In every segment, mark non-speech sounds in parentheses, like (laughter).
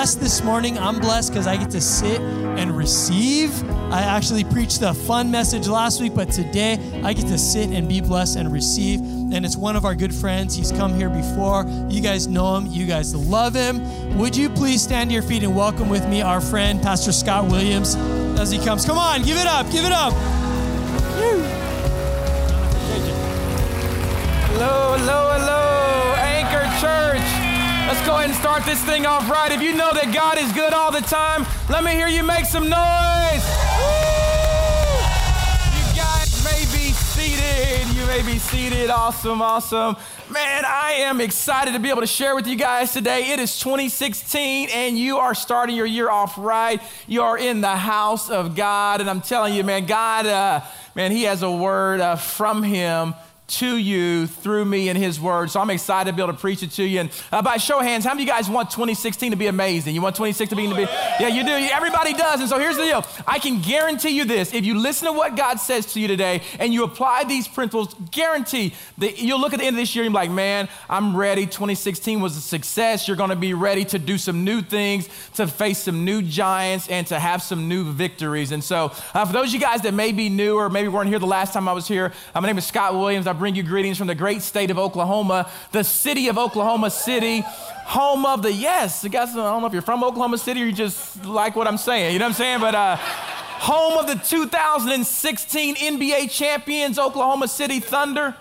blessed this morning. I'm blessed because I get to sit and receive. I actually preached a fun message last week, but today I get to sit and be blessed and receive. And it's one of our good friends. He's come here before. You guys know him, you guys love him. Would you please stand to your feet and welcome with me our friend, Pastor Scott Williams, as he comes? Come on, give it up, give it up. Hello, hello, hello. Let's go ahead and start this thing off right. If you know that God is good all the time, let me hear you make some noise. You guys may be seated. You may be seated. Awesome, awesome. Man, I am excited to be able to share with you guys today. It is 2016 and you are starting your year off right. You are in the house of God. And I'm telling you, man, God, uh, man, He has a word uh, from Him to you through me and his word. So I'm excited to be able to preach it to you. And uh, by show of hands, how many of you guys want 2016 to be amazing? You want 2016 to be, to be yeah, you do. Everybody does. And so here's the deal. I can guarantee you this. If you listen to what God says to you today and you apply these principles, guarantee that you'll look at the end of this year and be like, man, I'm ready. 2016 was a success. You're going to be ready to do some new things, to face some new giants, and to have some new victories. And so uh, for those of you guys that may be new or maybe weren't here the last time I was here, uh, my name is Scott Williams. I bring you greetings from the great state of Oklahoma, the city of Oklahoma City, home of the, yes, guys, I don't know if you're from Oklahoma City or you just like what I'm saying, you know what I'm saying? But, uh, home of the 2016 NBA champions, Oklahoma City Thunder.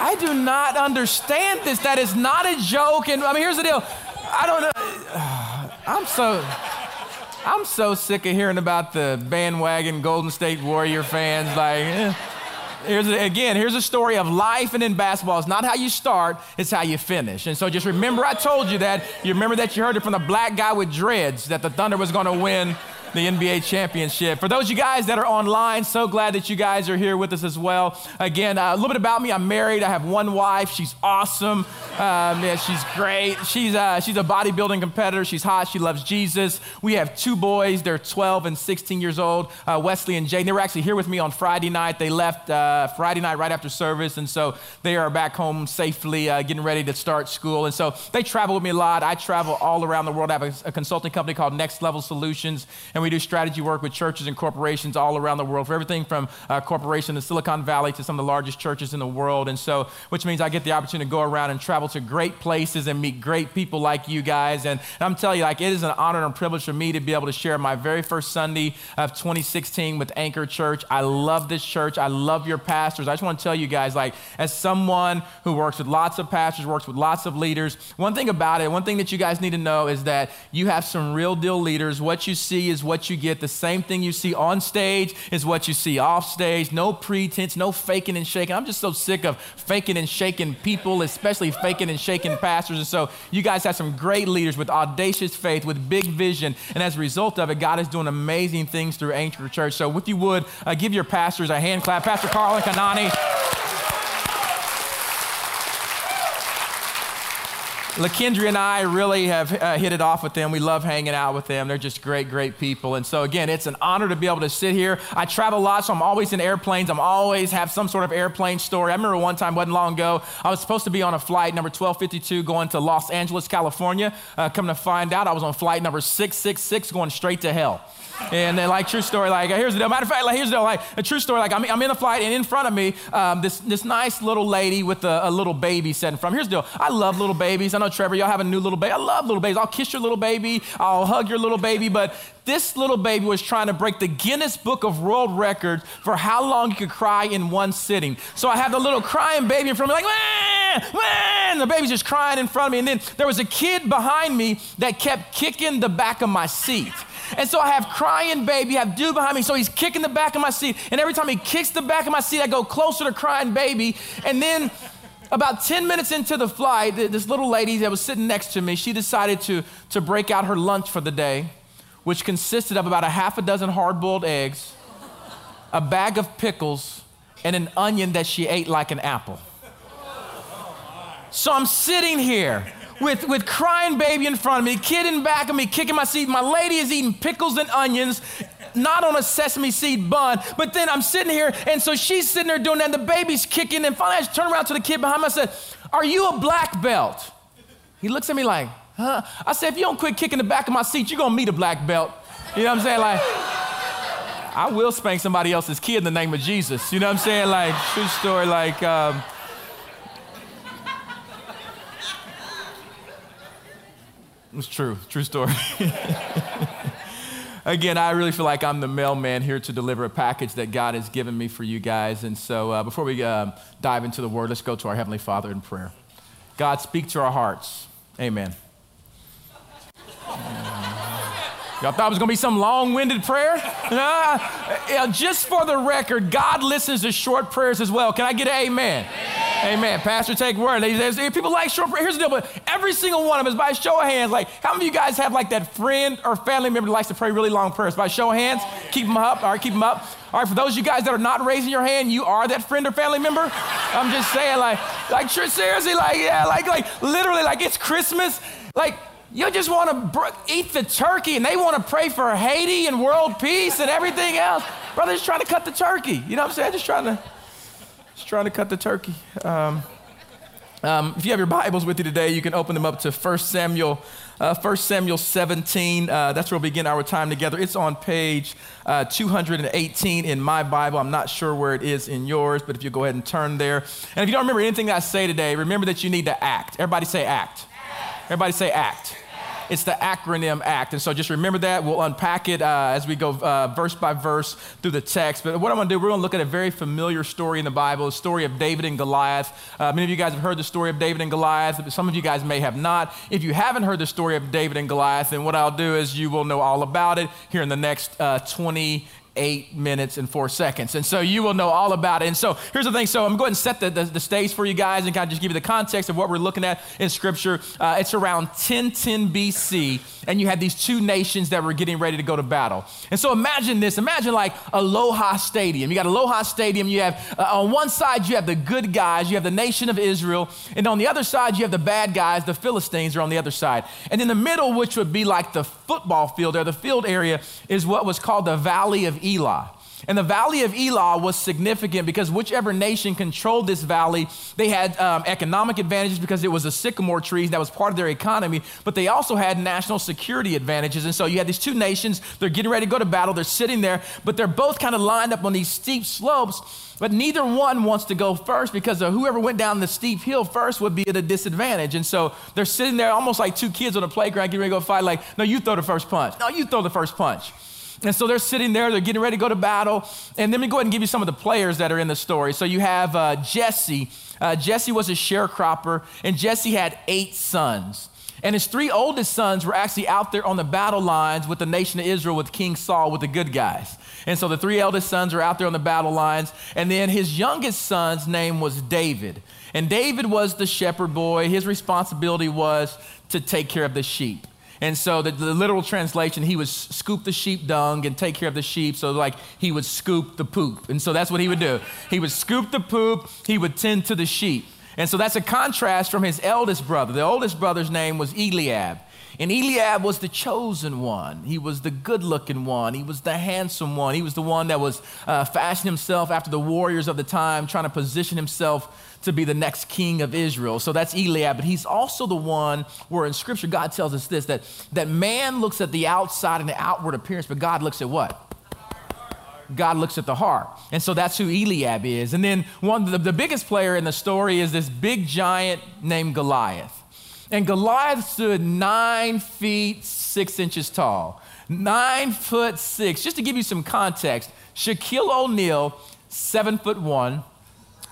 I do not understand this. That is not a joke. And I mean, here's the deal. I don't know. (sighs) I'm so. I'm so sick of hearing about the bandwagon Golden State Warrior fans. Like, eh. Here's a, again, here's a story of life and in basketball. It's not how you start, it's how you finish. And so just remember I told you that. You remember that you heard it from the black guy with dreads that the Thunder was going to win the NBA championship. For those of you guys that are online, so glad that you guys are here with us as well. Again, uh, a little bit about me. I'm married. I have one wife. She's awesome. Um, yeah, she's great. She's, uh, she's a bodybuilding competitor. She's hot. She loves Jesus. We have two boys. They're 12 and 16 years old, uh, Wesley and Jay. They were actually here with me on Friday night. They left uh, Friday night right after service, and so they are back home safely, uh, getting ready to start school. And so they travel with me a lot. I travel all around the world. I have a, a consulting company called Next Level Solutions, and we do strategy work with churches and corporations all around the world, for everything from a uh, corporation in Silicon Valley to some of the largest churches in the world. And so, which means I get the opportunity to go around and travel to great places and meet great people like you guys. And, and I'm telling you, like, it is an honor and a privilege for me to be able to share my very first Sunday of 2016 with Anchor Church. I love this church. I love your pastors. I just want to tell you guys, like, as someone who works with lots of pastors, works with lots of leaders, one thing about it, one thing that you guys need to know is that you have some real deal leaders. What you see is what you get. The same thing you see on stage is what you see off stage. No pretense, no faking and shaking. I'm just so sick of faking and shaking people, especially faking and shaking pastors. And so you guys have some great leaders with audacious faith, with big vision. And as a result of it, God is doing amazing things through Anchor Church. So if you would, uh, give your pastors a hand clap. Pastor Carl and Kanani. LaKendria and I really have uh, hit it off with them. We love hanging out with them. They're just great, great people. And so, again, it's an honor to be able to sit here. I travel a lot, so I'm always in airplanes. I'm always have some sort of airplane story. I remember one time, wasn't long ago, I was supposed to be on a flight number 1252 going to Los Angeles, California. Uh, coming to find out, I was on flight number 666 going straight to hell. And then, like, true story, like, here's the deal. Matter of fact, like, here's the deal. Like, a true story, like, I'm, I'm in a flight, and in front of me, um, this, this nice little lady with a, a, little baby sitting from. Here's the deal. I love little babies. I know, Trevor, y'all have a new little baby. I love little babies. I'll kiss your little baby. I'll hug your little baby. But this little baby was trying to break the Guinness Book of World Records for how long you could cry in one sitting. So I have the little crying baby in front of me, like, man, man. The baby's just crying in front of me. And then there was a kid behind me that kept kicking the back of my seat. And so I have crying baby, I have dude behind me. So he's kicking the back of my seat. And every time he kicks the back of my seat, I go closer to crying baby. And then about 10 minutes into the flight, this little lady that was sitting next to me, she decided to, to break out her lunch for the day, which consisted of about a half a dozen hard boiled eggs, a bag of pickles, and an onion that she ate like an apple. So I'm sitting here with, with crying baby in front of me, kid in back of me kicking my seat. My lady is eating pickles and onions, not on a sesame seed bun. But then I'm sitting here, and so she's sitting there doing that, and the baby's kicking. And finally, I turn around to the kid behind me. I said, Are you a black belt? He looks at me like, huh? I said, if you don't quit kicking the back of my seat, you're gonna meet a black belt. You know what I'm saying? Like, I will spank somebody else's kid in the name of Jesus. You know what I'm saying? Like, true story, like, um, it's true, true story. (laughs) Again, I really feel like I'm the mailman here to deliver a package that God has given me for you guys. And so, uh, before we uh, dive into the word, let's go to our Heavenly Father in prayer. God, speak to our hearts. Amen. Y'all thought it was going to be some long winded prayer? (laughs) Uh, just for the record, God listens to short prayers as well. Can I get an amen? Amen. Amen. Pastor, take word. People like short prayers. Here's the deal, but every single one of us, by show of hands, like how many of you guys have like that friend or family member that likes to pray really long prayers? By show of hands, keep them up. All right, keep them up. All right, for those of you guys that are not raising your hand, you are that friend or family member. I'm just saying, like, like seriously, like, yeah, like, like literally, like it's Christmas. Like, you just want to br- eat the turkey and they want to pray for Haiti and world peace and everything else. Brother's trying to cut the turkey. You know what I'm saying? Just trying to, just trying to cut the turkey. Um, um, if you have your Bibles with you today, you can open them up to 1 Samuel, uh, 1 Samuel 17. Uh, that's where we'll begin our time together. It's on page uh, 218 in my Bible. I'm not sure where it is in yours, but if you go ahead and turn there. And if you don't remember anything I say today, remember that you need to act. Everybody say act. act. Everybody say act. It's the acronym ACT. And so just remember that. We'll unpack it uh, as we go uh, verse by verse through the text. But what I'm going to do, we're going to look at a very familiar story in the Bible, the story of David and Goliath. Uh, many of you guys have heard the story of David and Goliath. Some of you guys may have not. If you haven't heard the story of David and Goliath, then what I'll do is you will know all about it here in the next uh, 20 eight minutes and four seconds. And so you will know all about it. And so here's the thing. So I'm going to set the, the, the, stage for you guys and kind of just give you the context of what we're looking at in Scripture. Uh, it's around 1010 BC, and you had these two nations that were getting ready to go to battle. And so imagine this. Imagine like Aloha Stadium. You got Aloha Stadium. You have, uh, on one side, you have the good guys. You have the nation of Israel. And on the other side, you have the bad guys. The Philistines are on the other side. And in the middle, which would be like the football field or the field area, is what was called the Valley of Elah. And the Valley of Elah was significant because whichever nation controlled this valley, they had um, economic advantages because it was a sycamore tree that was part of their economy, but they also had national security advantages. And so you had these two nations, they're getting ready to go to battle, they're sitting there, but they're both kind of lined up on these steep slopes, but neither one wants to go first because whoever went down the steep hill first would be at a disadvantage. And so they're sitting there almost like two kids on a playground getting ready to go fight, like, no, you throw the first punch. No, you throw the first punch. And so they're sitting there, they're getting ready to go to battle. And let me go ahead and give you some of the players that are in the story. So you have uh, Jesse. Uh, Jesse was a sharecropper, and Jesse had eight sons. And his three oldest sons were actually out there on the battle lines with the nation of Israel, with King Saul, with the good guys. And so the three eldest sons are out there on the battle lines. And then his youngest son's name was David. And David was the shepherd boy. His responsibility was to take care of the sheep. And so the, the, literal translation, he would scoop the sheep dung and take care of the sheep. So like he would scoop the poop. And so that's what he would do. He would scoop the poop, he would tend to the sheep. And so that's a contrast from his eldest brother. The oldest brother's name was Eliab. And Eliab was the chosen one. He was the good looking one. He was the handsome one. He was the one that was uh, fashioning himself after the warriors of the time, trying to position himself to be the next king of Israel. So that's Eliab, but he's also the one where in scripture God tells us this that, that man looks at the outside and the outward appearance, but God looks at what? God looks at the heart. And so that's who Eliab is. And then one the, the biggest player in the story is this big giant named Goliath. And Goliath stood nine feet six inches tall. Nine foot six. Just to give you some context, Shaquille O'Neal, seven foot one,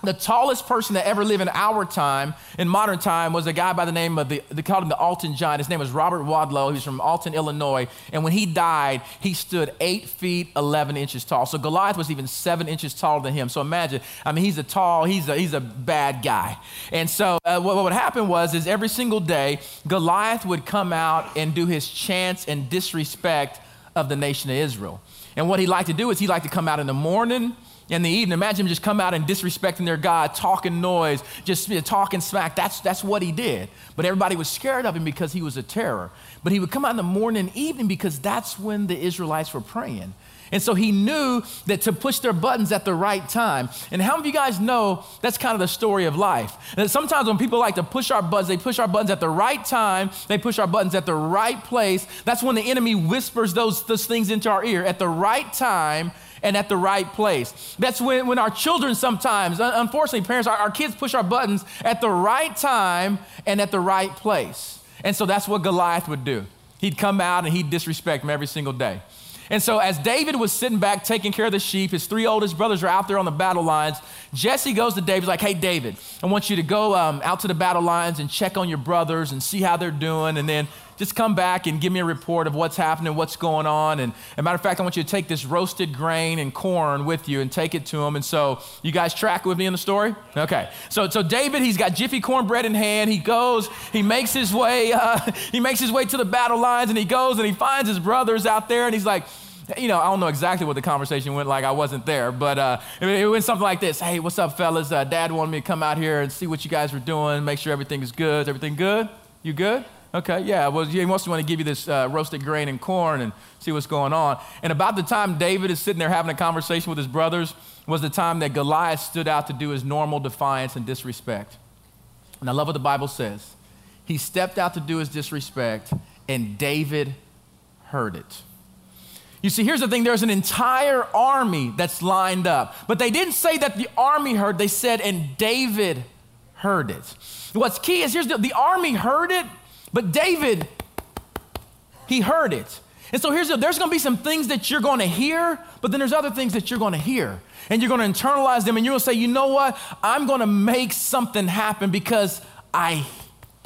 the tallest person that ever lived in our time, in modern time, was a guy by the name of the, they called him the Alton Giant. His name was Robert Wadlow. He was from Alton, Illinois. And when he died, he stood eight feet, 11 inches tall. So Goliath was even seven inches taller than him. So imagine, I mean, he's a tall, he's a, he's a bad guy. And so uh, what, what would happen was, is every single day, Goliath would come out and do his chants and disrespect of the nation of Israel. And what he liked to do is he liked to come out in the morning, in the evening. Imagine him just come out and disrespecting their God, talking noise, just you know, talking smack. That's, that's what he did. But everybody was scared of him because he was a terror. But he would come out in the morning and evening because that's when the Israelites were praying. And so he knew that to push their buttons at the right time. And how many of you guys know that's kind of the story of life? And sometimes when people like to push our buttons, they push our buttons at the right time, they push our buttons at the right place. That's when the enemy whispers those, those things into our ear at the right time and at the right place. That's when, when our children sometimes, unfortunately, parents, our, our kids push our buttons at the right time and at the right place. And so that's what Goliath would do. He'd come out and he'd disrespect them every single day. And so, as David was sitting back taking care of the sheep, his three oldest brothers are out there on the battle lines. Jesse goes to David, like, Hey, David, I want you to go um, out to the battle lines and check on your brothers and see how they're doing. And then just come back and give me a report of what's happening, what's going on. And as a matter of fact, I want you to take this roasted grain and corn with you and take it to him. And so, you guys track with me in the story? Okay. So, so David, he's got Jiffy cornbread in hand. He goes, he makes his way, uh, (laughs) he makes his way to the battle lines, and he goes and he finds his brothers out there, and he's like, you know, I don't know exactly what the conversation went like. I wasn't there, but uh, it, it, went something like this Hey, what's up, fellas? Uh, Dad wanted me to come out here and see what you guys were doing, make sure everything is good. Is everything good? You good? Okay, yeah. Well, he must want to give you this uh, roasted grain and corn and see what's going on. And about the time David is sitting there having a conversation with his brothers was the time that Goliath stood out to do his normal defiance and disrespect. And I love what the Bible says. He stepped out to do his disrespect, and David heard it. You see, here's the thing there's an entire army that's lined up. But they didn't say that the army heard, they said, and David heard it. What's key is here's the, the army heard it, but David, he heard it. And so here's the, there's going to be some things that you're going to hear, but then there's other things that you're going to hear. And you're going to internalize them and you're going to say, you know what? I'm going to make something happen because I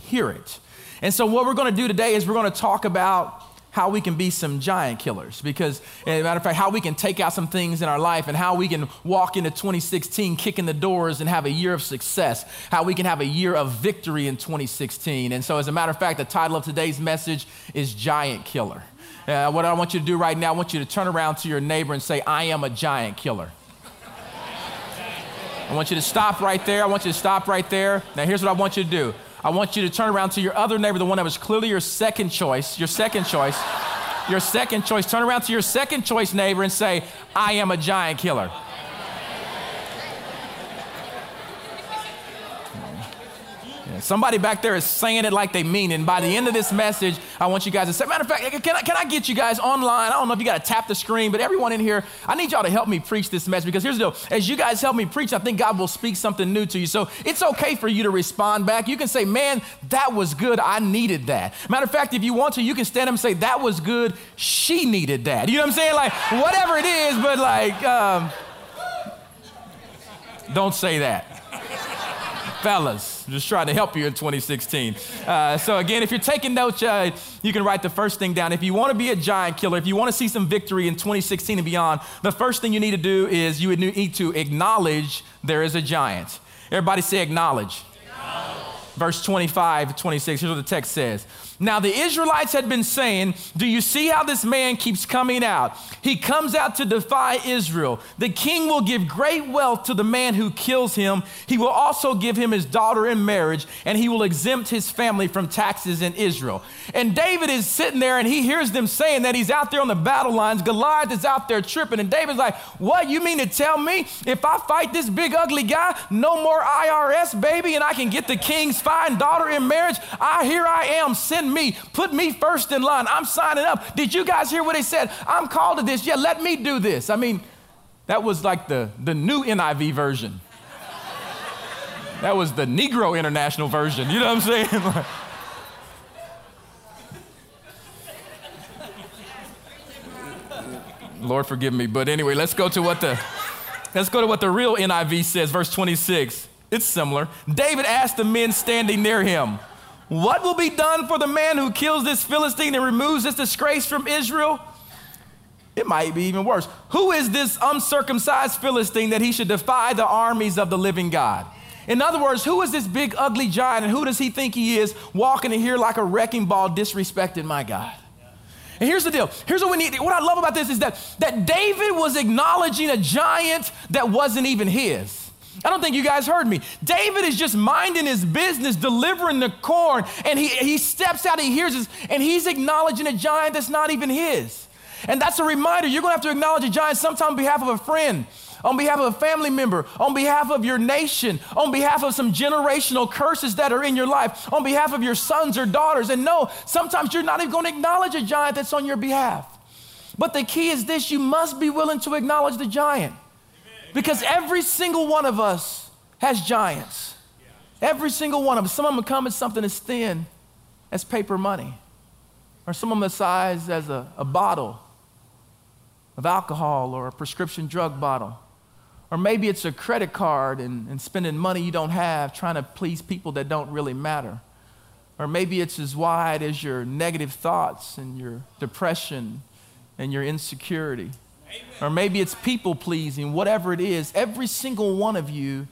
hear it. And so what we're going to do today is we're going to talk about how we can be some giant killers. Because, as a matter of fact, how we can take out some things in our life and how we can walk into 2016 kicking the doors and have a year of success, how we can have a year of victory in 2016. And so, as a matter of fact, the title of today's message is Giant Killer. Uh, what I want you to do right now, I want you to turn around to your neighbor and say, I am a giant killer. I want you to stop right there. I want you to stop right there. Now, here's what I want you to do I want you to turn around to your other neighbor, the one that was clearly your second choice, your second choice, your second choice. Turn around to your second choice neighbor and say, I am a giant killer. Somebody back there is saying it like they mean it. And by the end of this message, I want you guys to say, matter of fact, can I, can I get you guys online? I don't know if you got to tap the screen, but everyone in here, I need y'all to help me preach this message because here's the deal. As you guys help me preach, I think God will speak something new to you. So it's okay for you to respond back. You can say, man, that was good. I needed that. Matter of fact, if you want to, you can stand up and say, that was good. She needed that. You know what I'm saying? Like, whatever it is, but like, um, don't say that fellas. Just trying to help you in 2016. Uh, so, again, if you're taking notes, uh, you can write the first thing down. If you want to be a giant killer, if you want to see some victory in 2016 and beyond, the first thing you need to do is you would need to acknowledge there is a giant. Everybody say acknowledge. acknowledge. Verse 25, 26, here's what the text says. Now, the Israelites had been saying, Do you see how this man keeps coming out? He comes out to defy Israel. The king will give great wealth to the man who kills him. He will also give him his daughter in marriage, and he will exempt his family from taxes in Israel. And David is sitting there and he hears them saying that he's out there on the battle lines. Goliath is out there tripping. And David's like, What? You mean to tell me if I fight this big ugly guy, no more IRS, baby, and I can get the king's fine daughter in marriage? I here I am. Send send me. Put me first in line. I'm signing up. Did you guys hear what they said? I'm called to this. Yeah, let me do this. I mean, that was like the, the new NIV version. That was the Negro International version. You know what I'm saying? (laughs) Lord forgive me. But anyway, let's go to what the let's go to what the real NIV says, verse 26. It's similar. David asked the men standing near him, what will be done for the man who kills this Philistine and removes this disgrace from Israel? It might be even worse. Who is this uncircumcised Philistine that he should defy the armies of the living God? In other words, who is this big ugly giant and who does he think he is walking in here like a wrecking ball disrespecting my God? And here's the deal. Here's what we need. What I love about this is that, that David was acknowledging a giant that wasn't even his. I don't think you guys heard me. David is just minding his business, delivering the corn, and he, he steps out, he hears this, and he's acknowledging a giant that's not even his. And that's a reminder. You're to have to acknowledge a giant sometime on behalf of a friend, on behalf of a family member, on behalf of your nation, on behalf of some generational curses that are in your life, on behalf of your sons or daughters. And no, sometimes you're not even to acknowledge a giant that's on your behalf. But the key is this you must be willing to acknowledge the giant. Because every single one of us has giants. Every single one of us. Some of them come as something as thin as paper money, or some of them the size as a, a bottle of alcohol or a prescription drug bottle. Or maybe it's a credit card and, and spending money you don't have trying to please people that don't really matter. Or maybe it's as wide as your negative thoughts and your depression and your insecurity. Or maybe it's people pleasing, whatever it is. Every single one of you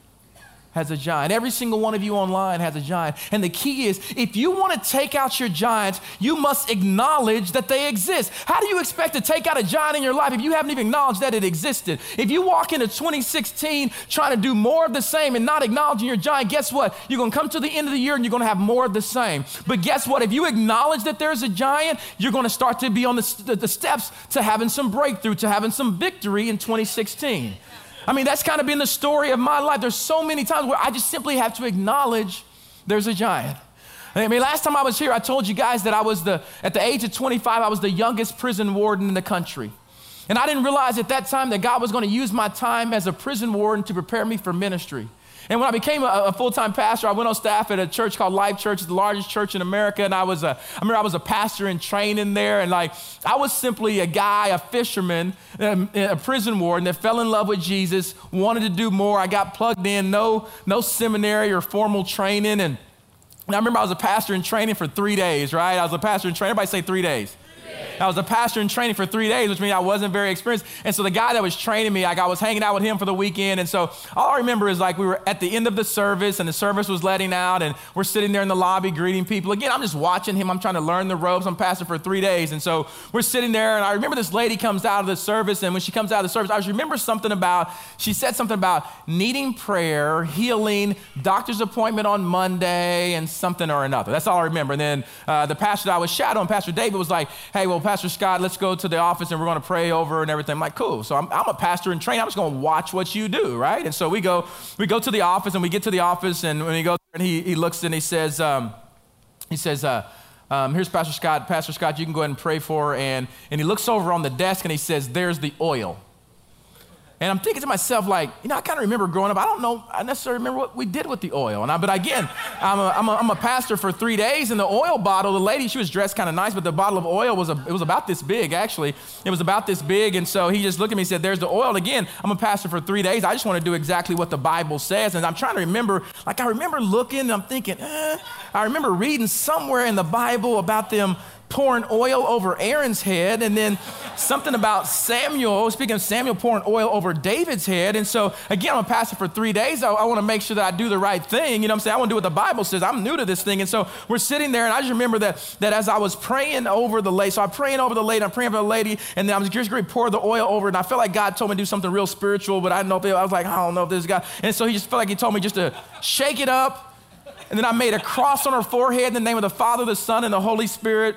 has a giant. Every single one of you online has a giant. And the key is if you want to take out your giants, you must acknowledge that they exist. How do you expect to take out a giant in your life if you haven't even acknowledged that it existed? If you walk into 2016 trying to do more of the same and not acknowledging your giant, guess what? You're going to come to the end of the year and you're going to have more of the same. But guess what? If you acknowledge that there's a giant, you're going to start to be on the, the steps to having some breakthrough, to having some victory in 2016. I mean, that's kind of been the story of my life. There's so many times where I just simply have to acknowledge there's a giant. I mean, last time I was here, I told you guys that I was the, at the age of 25, I was the youngest prison warden in the country. And I didn't realize at that time that God was going to use my time as a prison warden to prepare me for ministry. And when I became a, a full time pastor, I went on staff at a church called Life Church, the largest church in America. And I was a, I remember I was a pastor in training there. And like, I was simply a guy, a fisherman, um, a prison warden that fell in love with Jesus, wanted to do more. I got plugged in, no, no seminary or formal training. And, and I remember I was a pastor in training for three days, right? I was a pastor in training. Everybody say three days. I was a pastor in training for three days, which means I wasn't very experienced. And so the guy that was training me, like I was hanging out with him for the weekend. And so all I remember is like we were at the end of the service and the service was letting out and we're sitting there in the lobby greeting people. Again, I'm just watching him. I'm trying to learn the ropes. I'm pastor for three days. And so we're sitting there and I remember this lady comes out of the service. And when she comes out of the service, I just remember something about, she said something about needing prayer, healing, doctor's appointment on Monday and something or another. That's all I remember. And then uh, the pastor that I was shadowing, Pastor David was like, hey, well, Pastor Scott, let's go to the office and we're going to pray over and everything. I'm like, cool. So I'm, I'm a pastor in training. I'm just going to watch what you do, right? And so we go, we go to the office and we get to the office and when he goes and he, he looks and he says, um, he says, uh, um, here's Pastor Scott. Pastor Scott, you can go ahead and pray for. Her. And, and he looks over on the desk and he says, there's the oil. And I'm thinking to myself, like, you know, I kind of remember growing up. I don't know, I necessarily remember what we did with the oil. And I, but again, I'm a, I'm, a, I'm a pastor for three days, and the oil bottle, the lady, she was dressed kind of nice, but the bottle of oil was a, it was about this big, actually. It was about this big, and so he just looked at me and said, "There's the oil." And again, I'm a pastor for three days. I just want to do exactly what the Bible says, and I'm trying to remember. Like I remember looking, and I'm thinking, eh. I remember reading somewhere in the Bible about them pouring oil over Aaron's head, and then something about Samuel, speaking of Samuel, pouring oil over David's head. And so, again, I'm a pastor for three days. I, I want to make sure that I do the right thing. You know what I'm saying? I want to do what the Bible says. I'm new to this thing. And so we're sitting there, and I just remember that, that as I was praying over the lady, so I'm praying over the lady, I'm praying for the lady, and then I'm just going to pour the oil over, and I felt like God told me to do something real spiritual, but I didn't know if it, I was like, I don't know if this guy. And so he just felt like he told me just to shake it up. And then I made a cross on her forehead in the name of the Father, the Son, and the Holy Spirit.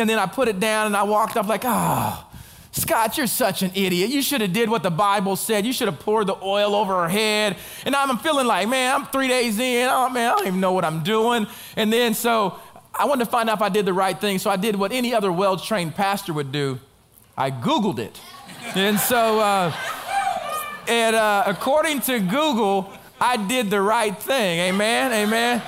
And then I put it down and I walked up like, oh, Scott, you're such an idiot. You should have did what the Bible said. You should have poured the oil over her head. And I'm feeling like, man, I'm three days in. Oh, man, I don't even know what I'm doing. And then so I wanted to find out if I did the right thing. So I did what any other well-trained pastor would do. I Googled it. and so, uh, and uh, according to Google, I did the right thing. Amen. Amen.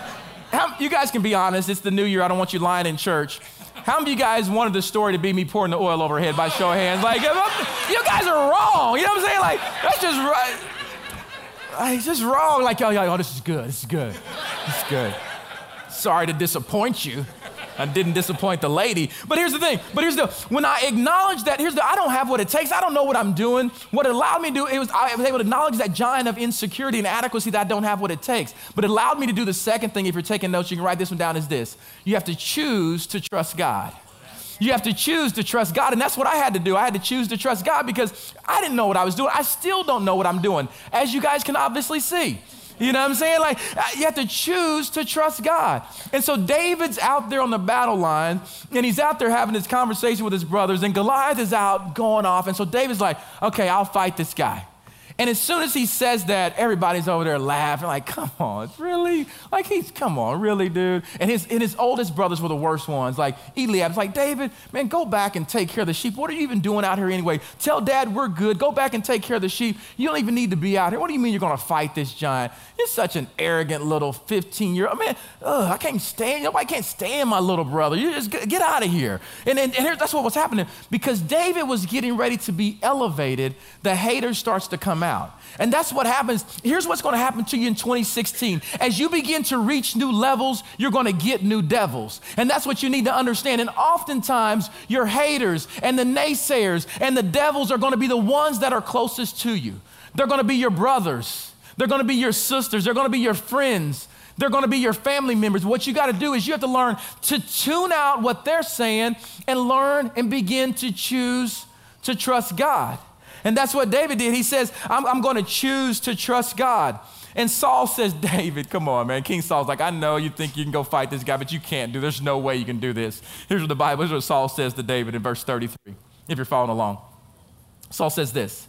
How, you guys can be honest. It's the new year. I don't want you lying in church. How many of you guys wanted the story to be me pouring the oil over head by show of hands? Like, you guys are wrong. You know what I'm saying? Like, that's just right. It's just wrong. Like, oh, oh, this is good. This is good. This is good. Sorry to disappoint you. I didn't disappoint the lady. But here's the thing. But here's the when I acknowledge that here's the I don't have what it takes. I don't know what I'm doing. What it allowed me to do it was I was able to acknowledge that giant of insecurity and inadequacy that I don't have what it takes. But it allowed me to do the second thing. If you're taking notes, you can write this one down. Is this? You have to choose to trust God. You have to choose to trust God. And that's what I had to do. I had to choose to trust God because I didn't know what I was doing. I still don't know what I'm doing, as you guys can obviously see. You know what I'm saying? Like, uh, you have to choose to trust God. And so David's out there on the battle line, and he's out there having this conversation with his brothers, and Goliath is out going off. And so David's like, okay, I'll fight this guy. And as soon as he says that, everybody's over there laughing, like, come on, it's really? Like, he's, come on, really, dude? And his, and his oldest brothers were the worst ones. Like, Eliab's like, David, man, go back and take care of the sheep. What are you even doing out here anyway? Tell dad we're good. Go back and take care of the sheep. You don't even need to be out here. What do you mean you're going to fight this giant? You're such an arrogant little 15 year old. Man, ugh, I can't stand, nobody can't stand my little brother. You just get, get out of here. And, and, and here, that's what was happening. Because David was getting ready to be elevated, the hater starts to come out. And that's what happens. Here's what's going to happen to you in 2016. As you begin to reach new levels, you're going to get new devils. And that's what you need to understand. And oftentimes, your haters and the naysayers and the devils are going to be the ones that are closest to you. They're going to be your brothers, they're going to be your sisters, they're going to be your friends. They're going to be your family members. What you got to do is you have to learn to tune out what they're saying and learn and begin to choose to trust God. And that's what David did. He says, I'm, I'm going to choose to trust God. And Saul says, (laughs) David, come on, man. King Saul's like, I know you think you can go fight this guy, but you can't do. There's no way you can do this. Here's what the Bible, here's what Saul says to David in verse 33, if you're following along. Saul says this.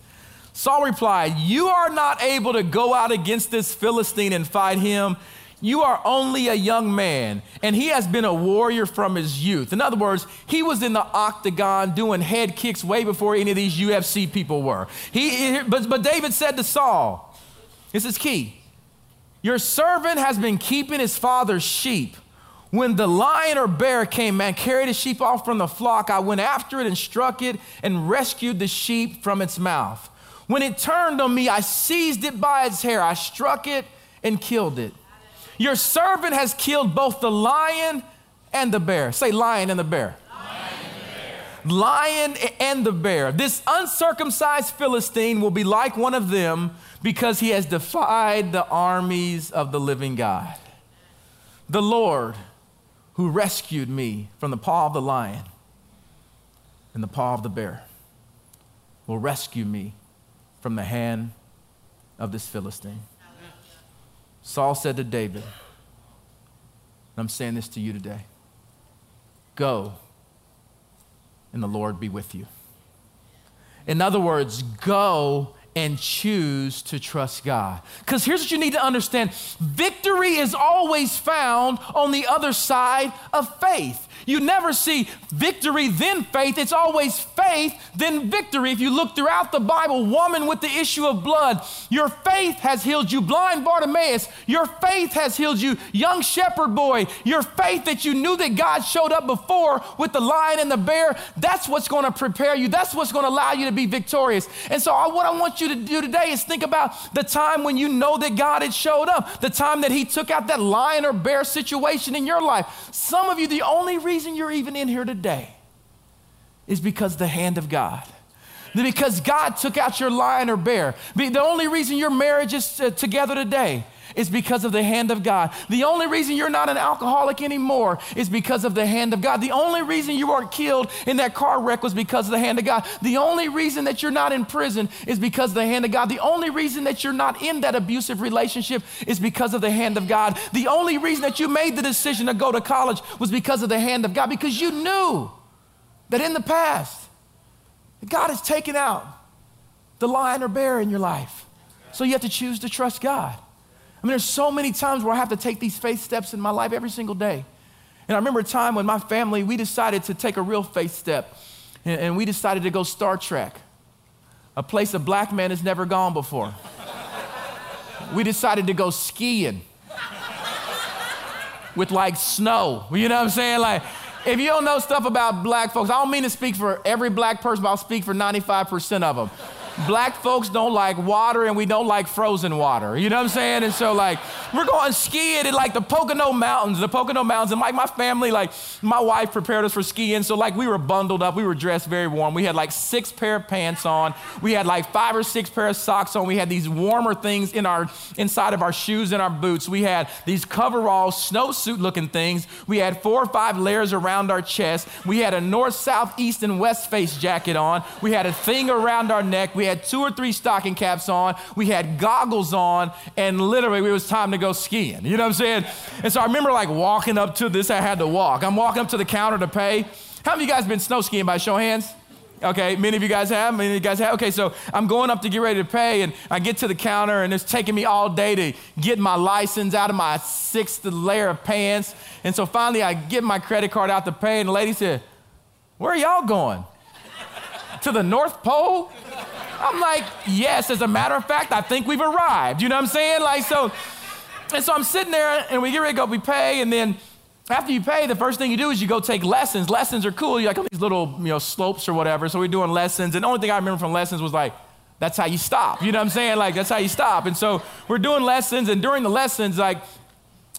Saul replied, You are not able to go out against this Philistine and fight him. You are only a young man, and he has been a warrior from his youth. In other words, he was in the octagon doing head kicks way before any of these UFC people were. He, but, but David said to Saul, This is key. Your servant has been keeping his father's sheep. When the lion or bear came and carried the sheep off from the flock, I went after it and struck it and rescued the sheep from its mouth. When it turned on me, I seized it by its hair. I struck it and killed it. Your servant has killed both the lion and the bear. Say, lion and the bear. Lion and the bear. This uncircumcised Philistine will be like one of them because he has defied the armies of the living God. The Lord who rescued me from the paw of the lion and the paw of the bear will rescue me from the hand of this Philistine. Saul said to David, and I'm saying this to you today go, and the Lord be with you. In other words, go and choose to trust God. Because here's what you need to understand victory is always found on the other side of faith. You never see victory, then faith. It's always faith, then victory. If you look throughout the Bible, woman with the issue of blood, your faith has healed you. Blind Bartimaeus, your faith has healed you. Young shepherd boy, your faith that you knew that God showed up before with the lion and the bear, that's what's going to prepare you. That's what's going to allow you to be victorious. And so, what I want you to do today is think about the time when you know that God had showed up, the time that He took out that lion or bear situation in your life. Some of you, the only reason reason you're even in here today is because the hand of God. Because God took out your lion or bear. The only reason your marriage is uh, together today is because of the hand of God. The only reason you're not an alcoholic anymore is because of the hand of God. The only reason you weren't killed in that car wreck was because of the hand of God. The only reason that you're not in prison is because of the hand of God. The only reason that you're not in that abusive relationship is because of the hand of God. The only reason that you made the decision to go to college was because of the hand of God, because you knew that in the past, God has taken out the lion or bear in your life. So you have to choose to trust God. I mean, there's so many times where I have to take these faith steps in my life every single day. And I remember a time when my family, we decided to take a real faith step. And, and we decided to go Star Trek, a place a black man has never gone before. we decided to go skiing with like snow. You know what I'm saying? Like, if you don't know stuff about black folks, I don't mean to speak for every black person, but I'll speak for 95% of them black folks don't like water and we don't like frozen water. You know what I'm saying? And so like we're going skiing in like the Pocono Mountains, the Pocono Mountains, and like my family, like my wife prepared us for skiing. So like we were bundled up, we were dressed very warm. We had like six pair of pants on. We had like five or six pair of socks on. We had these warmer things in our inside of our shoes and our boots. We had these coverall snowsuit looking things. We had four or five layers around our chest. We had a north, south, east, and west face jacket on. We had a thing around our neck. We We had two or three stocking caps on. We had goggles on, and literally it was time to go skiing. You know what I'm saying? And so I remember like walking up to this. I had to walk. I'm walking up to the counter to pay. How many of you guys been snow skiing by show hands? Okay, many of you guys have. Many of you guys have. Okay, so I'm going up to get ready to pay, and I get to the counter, and it's taking me all day to get my license out of my sixth layer of pants. And so finally, I get my credit card out to pay, and the lady said, "Where are y'all going? to the North Pole?" I'm like, "Yes." As a matter of fact, I think we've arrived. You know what I'm saying? Like so. And so I'm sitting there, and we get ready to go. We pay, and then after you pay, the first thing you do is you go take lessons. Lessons are cool. You like on these little, you know, slopes or whatever. So we're doing lessons. And the only thing I remember from lessons was like, that's how you stop. You know what I'm saying? Like, that's how you stop. And so we're doing lessons. And during the lessons, like,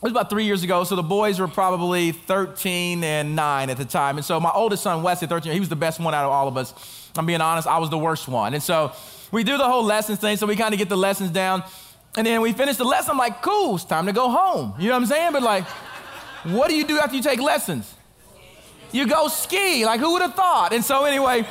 was about three years ago. So the boys were probably 13 and 9 at the time. And so my oldest son, Wesley, 13, he was the best one out of all of us. I'm being honest, I was the worst one. And so we do the whole lessons thing. So we kind of get the lessons down. And then we finish the lesson. I'm like, cool, it's time to go home. You know what I'm saying? But like, what do you do after you take lessons? You go ski. Like, who would have thought? And so, anyway,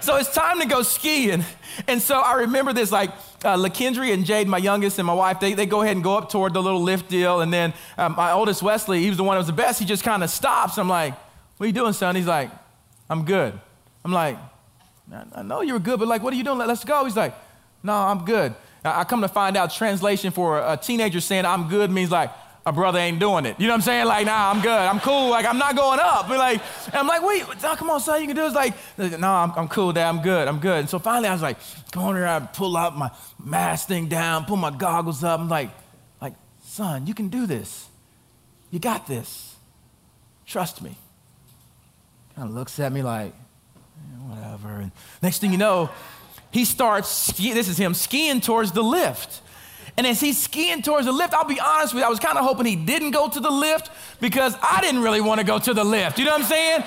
so it's time to go skiing. And so I remember this like, uh, LaKendry and Jade, my youngest, and my wife, they, they go ahead and go up toward the little lift deal. And then um, my oldest, Wesley, he was the one that was the best. He just kind of stops. I'm like, What are you doing, son? He's like, I'm good. I'm like, I know you were good, but like, what are you doing? Let's go. He's like, No, I'm good. I come to find out, translation for a teenager saying I'm good means like, a brother ain't doing it. You know what I'm saying? Like, nah, I'm good. I'm cool. Like, I'm not going up. But like, I'm like, wait, oh, come on, son, you can do this. Like, no, I'm, I'm cool, dad. I'm good. I'm good. And so finally, I was like, going around, pull out my mask thing down, pull my goggles up. I'm like, like, son, you can do this. You got this. Trust me. Kind of looks at me like, whatever. And next thing you know, he starts ski- this is him skiing towards the lift. And as he's skiing towards the lift, I'll be honest with you, I was kind of hoping he didn't go to the lift because I didn't really want to go to the lift. You know what I'm saying?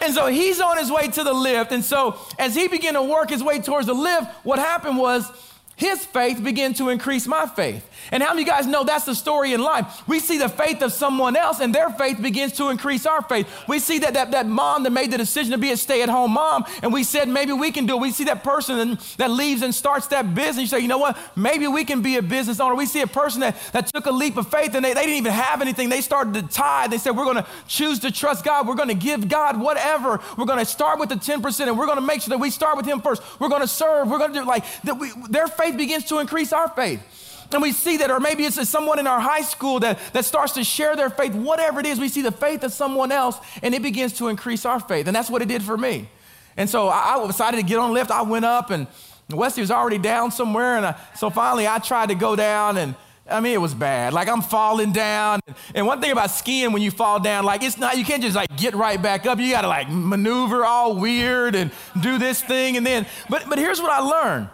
And so he's on his way to the lift. And so as he began to work his way towards the lift, what happened was his faith began to increase my faith. And how many of you guys know that's the story in life? We see the faith of someone else and their faith begins to increase our faith. We see that, that, that mom that made the decision to be a stay at home mom and we said, maybe we can do it. We see that person that leaves and starts that business. You say, you know what? Maybe we can be a business owner. We see a person that, that took a leap of faith and they, they didn't even have anything. They started to tithe. They said, we're going to choose to trust God. We're going to give God whatever. We're going to start with the 10% and we're going to make sure that we start with Him first. We're going to serve. We're going to do like that. We, their faith begins to increase our faith. And we see that, or maybe it's someone in our high school that, that starts to share their faith, whatever it is, we see the faith of someone else and it begins to increase our faith. And that's what it did for me. And so I, I decided to get on lift. I went up and Wesley was already down somewhere. And I, so finally I tried to go down and I mean, it was bad. Like I'm falling down. And one thing about skiing, when you fall down, like it's not, you can't just like get right back up. You got to like maneuver all weird and do this thing. And then, but, but here's what I learned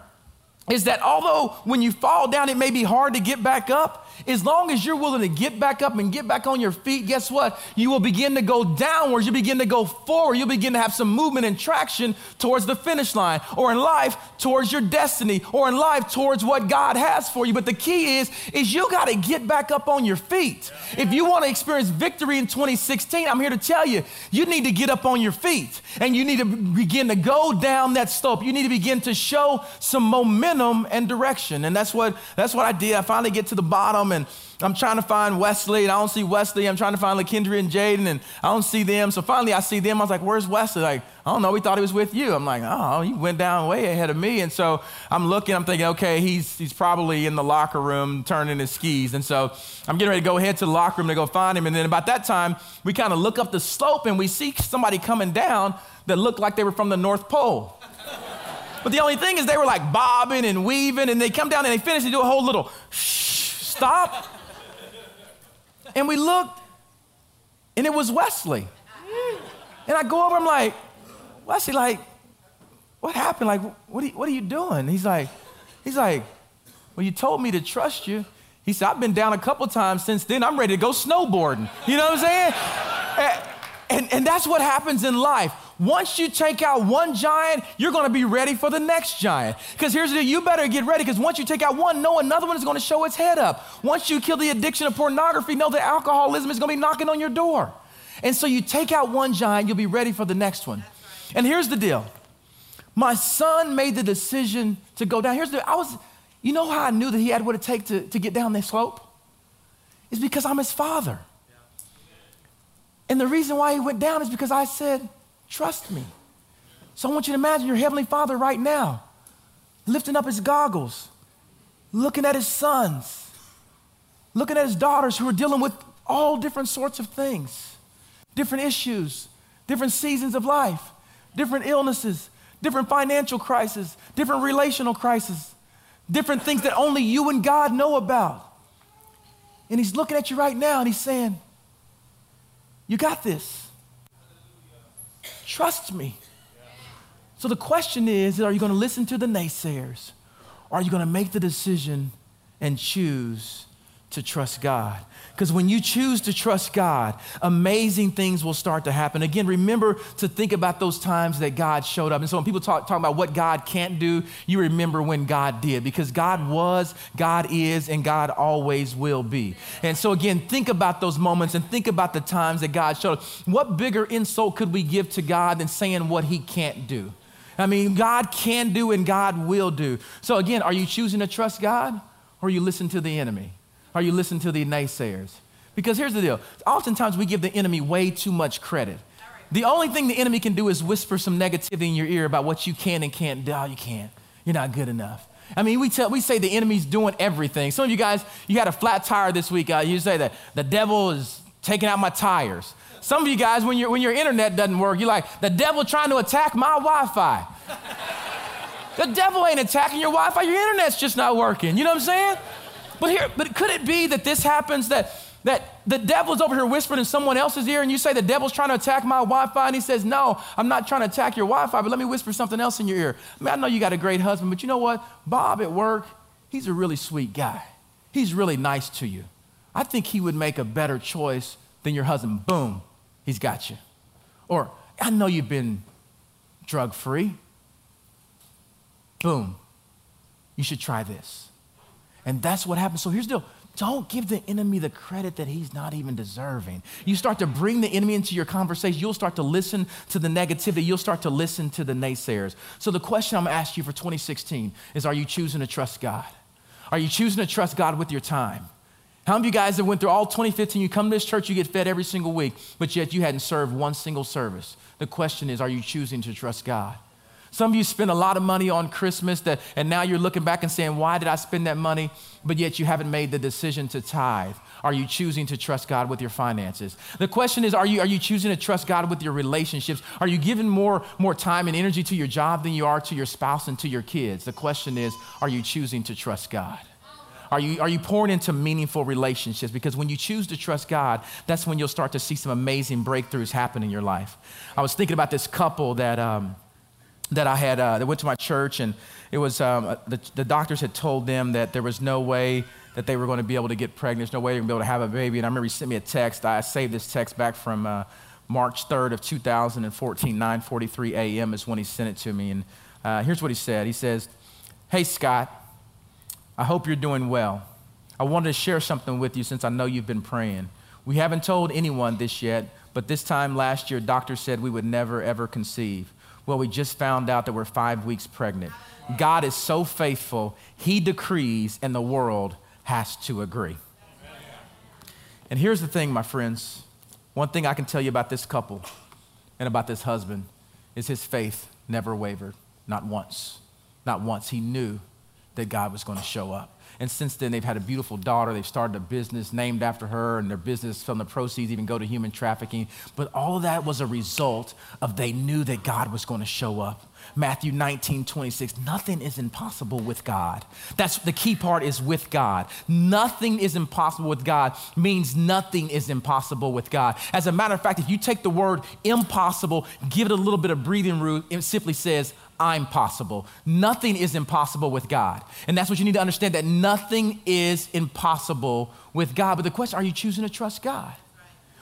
is that although when you fall down, it may be hard to get back up, as long as you're willing to get back up and get back on your feet, guess what? You will begin to go downwards. You begin to go forward. You'll begin to have some movement and traction towards the finish line, or in life towards your destiny, or in life towards what God has for you. But the key is, is you got to get back up on your feet. If you want to experience victory in 2016, I'm here to tell you, you need to get up on your feet and you need to begin to go down that slope. You need to begin to show some momentum and direction. And that's what that's what I did. I finally get to the bottom and I'm trying to find Wesley, and I don't see Wesley. I'm trying to find LaKendry and Jaden, and I don't see them. So finally, I see them. I was like, "Where's Wesley?" Like, I don't know. We thought he was with you. I'm like, "Oh, he went down way ahead of me." And so I'm looking. I'm thinking, "Okay, he's he's probably in the locker room turning his skis." And so I'm getting ready to go head to the locker room to go find him. And then about that time, we kind of look up the slope and we see somebody coming down that looked like they were from the North Pole. But the only thing is, they were like bobbing and weaving, and they come down and they finish. They do a whole little shh, stop. And we looked, and it was Wesley. And I go over, I'm like, Wesley, like, what happened? Like, what are you, what are you doing? He's like, he's like, well, you told me to trust you. He said, I've been down a couple times since then. I'm ready to go snowboarding. You know what I'm saying? and, and, and that's what happens in life. Once you take out one giant, you're going to be ready for the next giant. Because here's the deal, you better get ready because once you take out one, no, another one is going to show its head up. Once you kill the addiction of pornography, know that alcoholism is going to be knocking on your door. And so you take out one giant, you'll be ready for the next one. And here's the deal My son made the decision to go down. Here's the, I was, you know how I knew that he had what it takes to, to get down this slope? It's because I'm his father. And the reason why he went down is because I said, trust me. So I want you to imagine your heavenly father right now, lifting up his goggles, looking at his sons, looking at his daughters who are dealing with all different sorts of things, different issues, different seasons of life, different illnesses, different financial crises, different relational crises, different things that only you and God know about. And he's looking at you right now and he's saying, You got this. Trust me. So the question is are you going to listen to the naysayers? Or are you going to make the decision and choose to trust God? Because when you choose to trust God, amazing things will start to happen. Again, remember to think about those times that God showed up. And so when people talk, talk about what God can't do, you remember when God did. Because God was, God is, and God always will be. And so again, think about those moments and think about the times that God showed up. What bigger insult could we give to God than saying what he can't do? I mean, God can do and God will do. So again, are you choosing to trust God or you listen to the enemy? Are you listening to the naysayers? Because here's the deal oftentimes we give the enemy way too much credit. The only thing the enemy can do is whisper some negativity in your ear about what you can and can't do. Oh, you can't. You're not good enough. I mean, we, tell, we say the enemy's doing everything. Some of you guys, you had a flat tire this week. Uh, you say that the devil is taking out my tires. Some of you guys, when, when your internet doesn't work, you're like, the devil trying to attack my Wi Fi. (laughs) the devil ain't attacking your Wi Fi, your internet's just not working. You know what I'm saying? But here, but could it be that this happens that that the devil's over here whispering in someone else's ear and you say the devil's trying to attack my Wi-Fi and he says, no, I'm not trying to attack your Wi-Fi, but let me whisper something else in your ear. I mean, I know you got a great husband, but you know what? Bob at work, he's a really sweet guy. He's really nice to you. I think he would make a better choice than your husband. Boom, he's got you. Or, I know you've been drug free. Boom, you should try this. And that's what happens. So here's the deal don't give the enemy the credit that he's not even deserving. You start to bring the enemy into your conversation, you'll start to listen to the negativity, you'll start to listen to the naysayers. So, the question I'm asking you for 2016 is Are you choosing to trust God? Are you choosing to trust God with your time? How many of you guys that went through all 2015, you come to this church, you get fed every single week, but yet you hadn't served one single service? The question is Are you choosing to trust God? Some of you spend a lot of money on Christmas that, and now you're looking back and saying, why did I spend that money? But yet you haven't made the decision to tithe. Are you choosing to trust God with your finances? The question is, are you, are you choosing to trust God with your relationships? Are you giving more, more time and energy to your job than you are to your spouse and to your kids? The question is, are you choosing to trust God? Are you, are you pouring into meaningful relationships? Because when you choose to trust God, that's when you'll start to see some amazing breakthroughs happen in your life. I was thinking about this couple that, um, that I had uh, that went to my church, and it was um, uh, the, the doctors had told them that there was no way that they were going to be able to get pregnant. There's no way they were going to be able to have a baby. And I remember he sent me a text. I saved this text back from uh, March 3rd of 2014, 9:43 a.m. is when he sent it to me. And uh, here's what he said. He says, "Hey Scott, I hope you're doing well. I wanted to share something with you since I know you've been praying. We haven't told anyone this yet, but this time last year, doctors said we would never ever conceive." Well, we just found out that we're five weeks pregnant. God is so faithful, He decrees, and the world has to agree. And here's the thing, my friends. One thing I can tell you about this couple and about this husband is his faith never wavered, not once. Not once. He knew that God was going to show up. And since then, they've had a beautiful daughter. They've started a business named after her, and their business from the proceeds even go to human trafficking. But all of that was a result of they knew that God was going to show up. Matthew 19, 26. Nothing is impossible with God. That's the key part is with God. Nothing is impossible with God means nothing is impossible with God. As a matter of fact, if you take the word impossible, give it a little bit of breathing room, it simply says, I'm possible. Nothing is impossible with God. And that's what you need to understand that nothing is impossible with God. But the question are you choosing to trust God?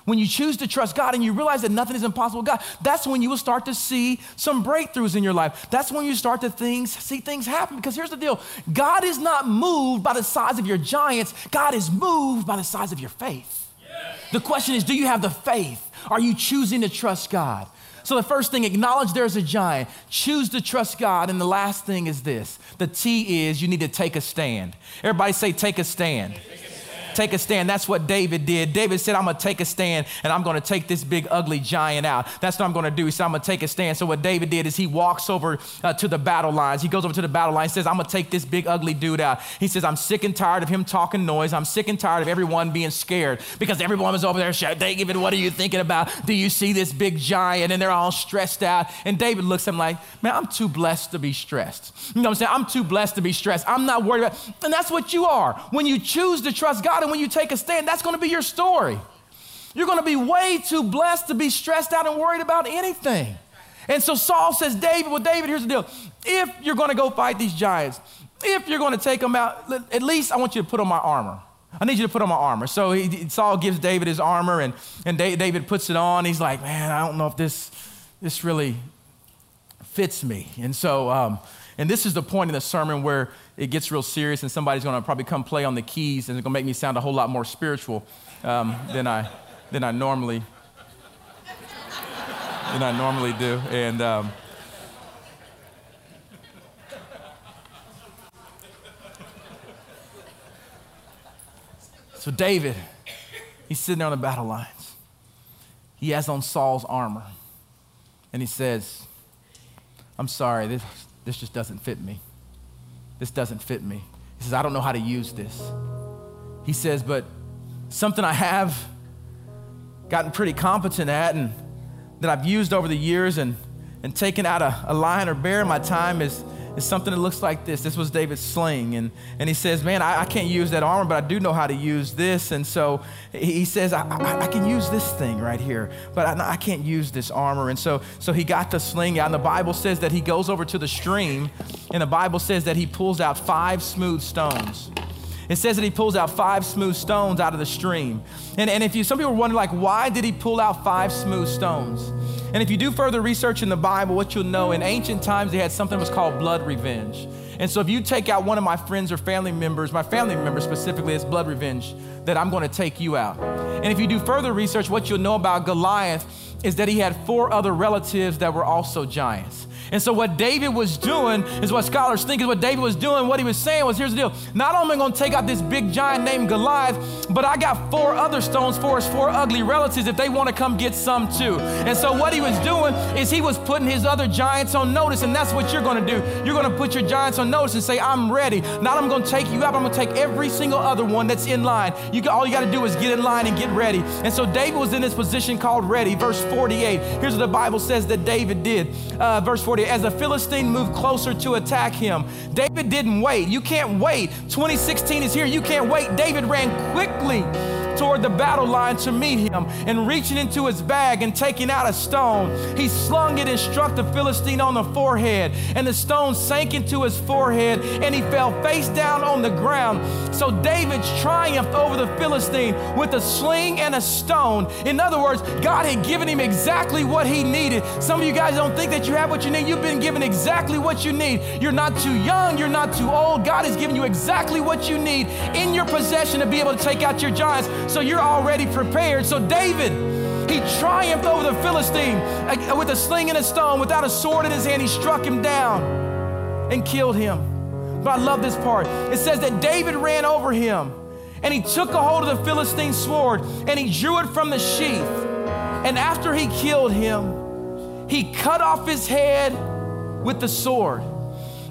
When you choose to trust God and you realize that nothing is impossible with God, that's when you will start to see some breakthroughs in your life. That's when you start to things, see things happen. Because here's the deal God is not moved by the size of your giants, God is moved by the size of your faith. Yes. The question is do you have the faith? Are you choosing to trust God? So the first thing, acknowledge there's a giant. Choose to trust God. And the last thing is this the T is you need to take a stand. Everybody say, take a stand. Take a stand take a stand. That's what David did. David said, I'm going to take a stand and I'm going to take this big, ugly giant out. That's what I'm going to do. He said, I'm going to take a stand. So, what David did is he walks over uh, to the battle lines. He goes over to the battle line and says, I'm going to take this big, ugly dude out. He says, I'm sick and tired of him talking noise. I'm sick and tired of everyone being scared because everyone was over there shouting, David, what are you thinking about? Do you see this big giant? And they're all stressed out. And David looks at him like, Man, I'm too blessed to be stressed. You know what I'm saying? I'm too blessed to be stressed. I'm not worried about And that's what you are. When you choose to trust God and when you take a stand, that's going to be your story. You're going to be way too blessed to be stressed out and worried about anything. And so Saul says, David, well, David, here's the deal. If you're going to go fight these giants, if you're going to take them out, at least I want you to put on my armor. I need you to put on my armor. So he, Saul gives David his armor, and, and David puts it on. He's like, man, I don't know if this, this really fits me. And so, um, and this is the point in the sermon where it gets real serious, and somebody's going to probably come play on the keys, and it's going to make me sound a whole lot more spiritual um, than I than I normally than I normally do. And um, so David, he's sitting there on the battle lines. He has on Saul's armor, and he says, "I'm sorry, this this just doesn't fit me." this doesn't fit me. He says, I don't know how to use this. He says, but something I have gotten pretty competent at and that I've used over the years and, and taken out a, a lion or bear in my time is is something that looks like this. This was David's sling. And, and he says, Man, I, I can't use that armor, but I do know how to use this. And so he says, I, I, I can use this thing right here, but I, I, can't use this armor. And so, so he got the sling out. And the Bible says that he goes over to the stream, and the Bible says that he pulls out five smooth stones. It says that he pulls out five smooth stones out of the stream. And, and if you, some people wonder, like, why did he pull out five smooth stones? And if you do further research in the Bible, what you'll know in ancient times they had something that was called blood revenge. And so if you take out one of my friends or family members, my family member specifically, it's blood revenge, that I'm going to take you out. And if you do further research, what you'll know about Goliath is that he had four other relatives that were also giants. And so, what David was doing is what scholars think is what David was doing. What he was saying was here's the deal. Not only am I going to take out this big giant named Goliath, but I got four other stones for his four ugly relatives if they want to come get some too. And so, what he was doing is he was putting his other giants on notice. And that's what you're going to do. You're going to put your giants on notice and say, I'm ready. Not I'm going to take you out, I'm going to take every single other one that's in line. You, all you got to do is get in line and get ready. And so, David was in this position called ready. Verse 48. Here's what the Bible says that David did. Uh, verse 48 as the Philistine moved closer to attack him. David didn't wait. You can't wait. 2016 is here. You can't wait. David ran quickly toward the battle line to meet him and reaching into his bag and taking out a stone. He slung it and struck the Philistine on the forehead, and the stone sank into his forehead and he fell face down on the ground. So David triumphed over the Philistine with a sling and a stone. In other words, God had given him exactly what he needed. Some of you guys don't think that you have what you need. You've been given exactly what you need. You're not too young, you're not too old. God has given you exactly what you need in your possession to be able to take out your giants so you're already prepared. So, David, he triumphed over the Philistine uh, with a sling and a stone, without a sword in his hand. He struck him down and killed him. But I love this part. It says that David ran over him and he took a hold of the Philistine sword and he drew it from the sheath. And after he killed him, he cut off his head with the sword.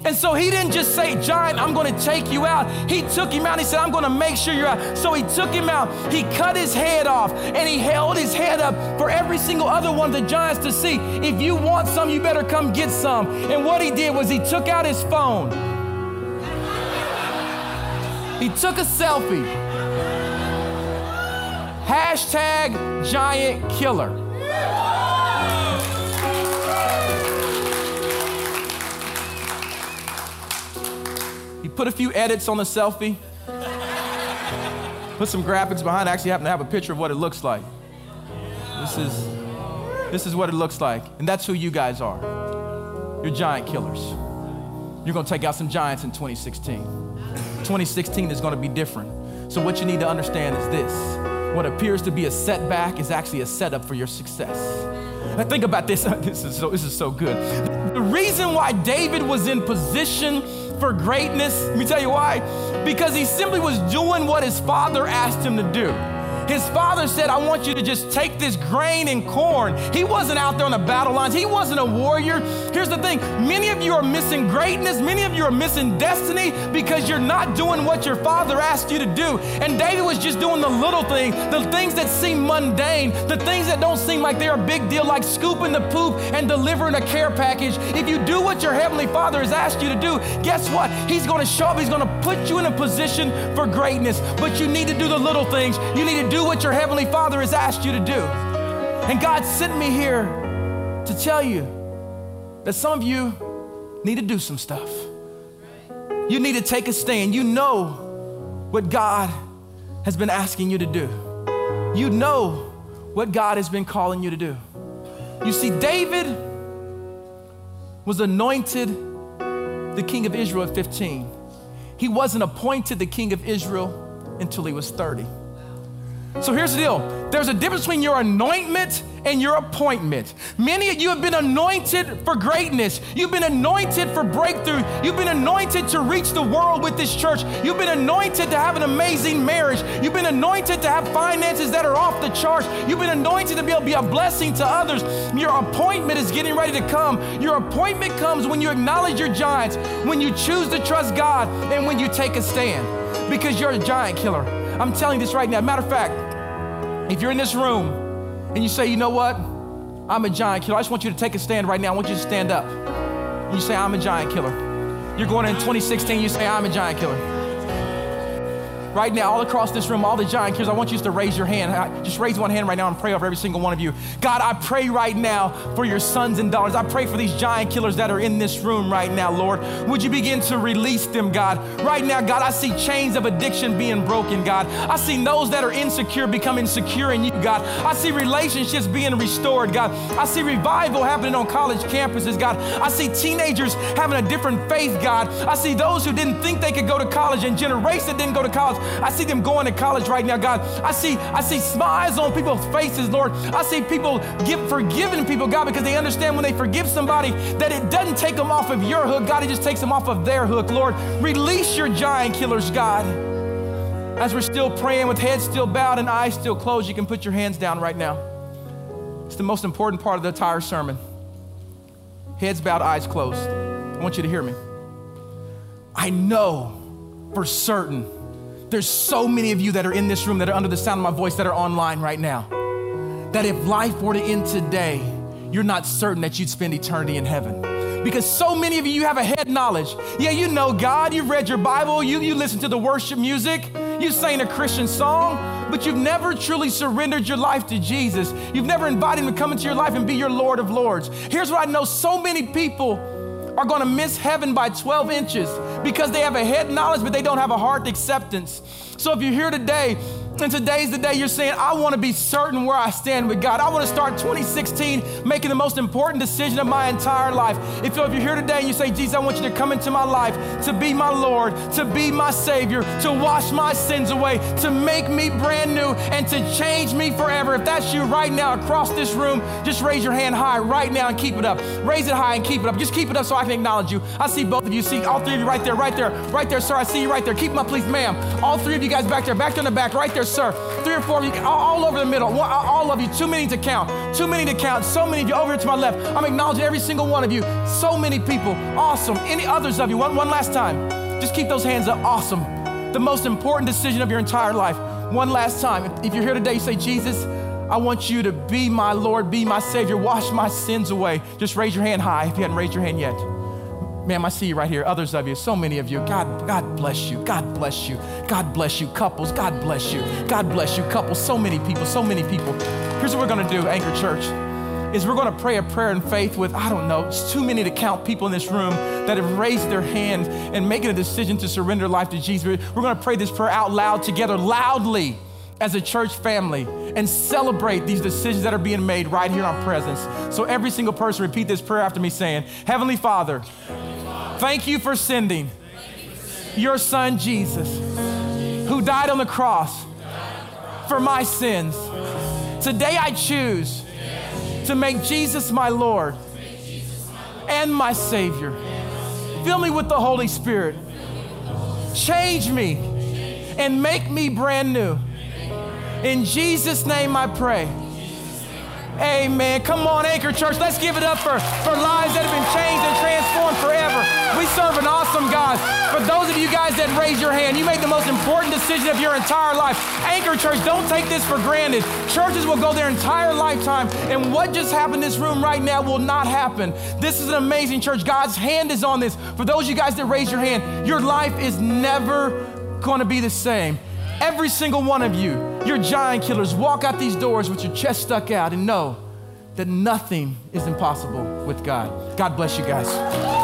And so he didn't just say, Giant, I'm going to take you out. He took him out. He said, I'm going to make sure you're out. So he took him out. He cut his head off and he held his head up for every single other one of the giants to see. If you want some, you better come get some. And what he did was he took out his phone. He took a selfie. Hashtag giant killer. Put a few edits on the selfie, put some graphics behind. I actually happen to have a picture of what it looks like. This is, this is what it looks like. And that's who you guys are. You're giant killers. You're going to take out some giants in 2016. 2016 is going to be different. So, what you need to understand is this what appears to be a setback is actually a setup for your success. Now think about this. (laughs) This is so, this is so good. The reason why David was in position for greatness, let me tell you why. Because he simply was doing what his father asked him to do. His father said, I want you to just take this grain and corn. He wasn't out there on the battle lines, he wasn't a warrior. Here's the thing many of you are missing greatness, many of you are missing destiny because you're not doing what your father asked you to do. And David was just doing the little thing, the things that seem mundane, the things that don't seem like they're a big deal, like scooping the poop and delivering a care package. If you do what your heavenly father has asked you to do, guess what? He's gonna show up, he's gonna put you in a position for greatness. But you need to do the little things. You need to do what your Heavenly Father has asked you to do. And God sent me here to tell you that some of you need to do some stuff. You need to take a stand. You know what God has been asking you to do, you know what God has been calling you to do. You see, David was anointed the king of Israel at 15. He wasn't appointed the king of Israel until he was 30. So here's the deal there's a difference between your anointment and your appointment. Many of you have been anointed for greatness. You've been anointed for breakthrough. You've been anointed to reach the world with this church. You've been anointed to have an amazing marriage. You've been anointed to have finances that are off the charts. You've been anointed to be able to be a blessing to others. Your appointment is getting ready to come. Your appointment comes when you acknowledge your giants, when you choose to trust God, and when you take a stand because you're a giant killer. I'm telling you this right now. Matter of fact, if you're in this room and you say, you know what? I'm a giant killer. I just want you to take a stand right now. I want you to stand up. You say, I'm a giant killer. You're going in 2016, you say, I'm a giant killer. Right now, all across this room, all the giant killers, I want you to raise your hand. Just raise one hand right now and pray over every single one of you. God, I pray right now for your sons and daughters. I pray for these giant killers that are in this room right now, Lord. Would you begin to release them, God? Right now, God, I see chains of addiction being broken, God. I see those that are insecure becoming secure in you, God. I see relationships being restored, God. I see revival happening on college campuses, God. I see teenagers having a different faith, God. I see those who didn't think they could go to college and generations that didn't go to college I see them going to college right now, God. I see, I see smiles on people's faces, Lord. I see people give, forgiving people, God, because they understand when they forgive somebody that it doesn't take them off of your hook, God. It just takes them off of their hook, Lord. Release your giant killers, God. As we're still praying with heads still bowed and eyes still closed, you can put your hands down right now. It's the most important part of the entire sermon. Heads bowed, eyes closed. I want you to hear me. I know for certain there's so many of you that are in this room that are under the sound of my voice that are online right now. That if life were to end today, you're not certain that you'd spend eternity in heaven. Because so many of you, you have a head knowledge. Yeah, you know God, you've read your Bible, you, you listen to the worship music, you sang a Christian song, but you've never truly surrendered your life to Jesus. You've never invited Him to come into your life and be your Lord of Lords. Here's what I know so many people are going to miss heaven by 12 inches because they have a head knowledge, but they don't have a heart acceptance. So if you're here today and today's the day you're saying, I want to be certain where I stand with God. I want to start 2016 making the most important decision of my entire life. If, you're here today and you say, Jesus, I want you to come into my life, to be my Lord, to be my Savior, to wash my sins away, to make me brand new, and to change me forever. If that's you right now across this room, just raise your hand high right now and keep it up. Raise it high and keep it up. Just keep it up so I can acknowledge you. I see both of you. See all three of you right there, right there, right there, sir. I see you right there. Keep them up, please, ma'am. All three of you guys back there, back there in the back, right there, sir. Three or four of you, all, over the middle. All of you, too many to count. Too many to count. So many of you over here to my left. I'm acknowledging every single one of you. So many people. Awesome. Any others of you? One, one last time. Just keep those hands up. Awesome. The most important decision of your entire life. One last time. If, if you're here today, you say, Jesus, I want you to be my Lord, be my Savior, wash my sins away. Just raise your hand high if you hadn't raised your hand yet. Ma'am, I see you right here. Others of you, so many of you. God, God bless you. God bless you. God bless you. Couples, God bless you. God bless you. Couples, so many people, so many people. Here's what we're gonna do, Anchor Church, is we're gonna pray a prayer in faith with, I don't know, it's too many to count people in this room that have raised their hands and making a decision to surrender life to Jesus. We're gonna pray this prayer out loud together, loudly as a church family and celebrate these decisions that are being made right here in our presence. So every single person repeat this prayer after me saying, Heavenly Father, Thank you for sending your son Jesus, who died on the cross for my sins. Today I choose to make Jesus my Lord and my Savior. Fill me with the Holy Spirit. Change me and make me brand new. In Jesus' name I pray. Amen. Come on, Anchor Church. Let's give it up for, for lives that have been changed and transformed forever. We serve an awesome God. For those of you guys that raise your hand, you made the most important decision of your entire life. Anchor Church, don't take this for granted. Churches will go their entire lifetime, and what just happened in this room right now will not happen. This is an amazing church. God's hand is on this. For those of you guys that raise your hand, your life is never going to be the same. Every single one of you, you're giant killers. Walk out these doors with your chest stuck out and know that nothing is impossible with God. God bless you guys.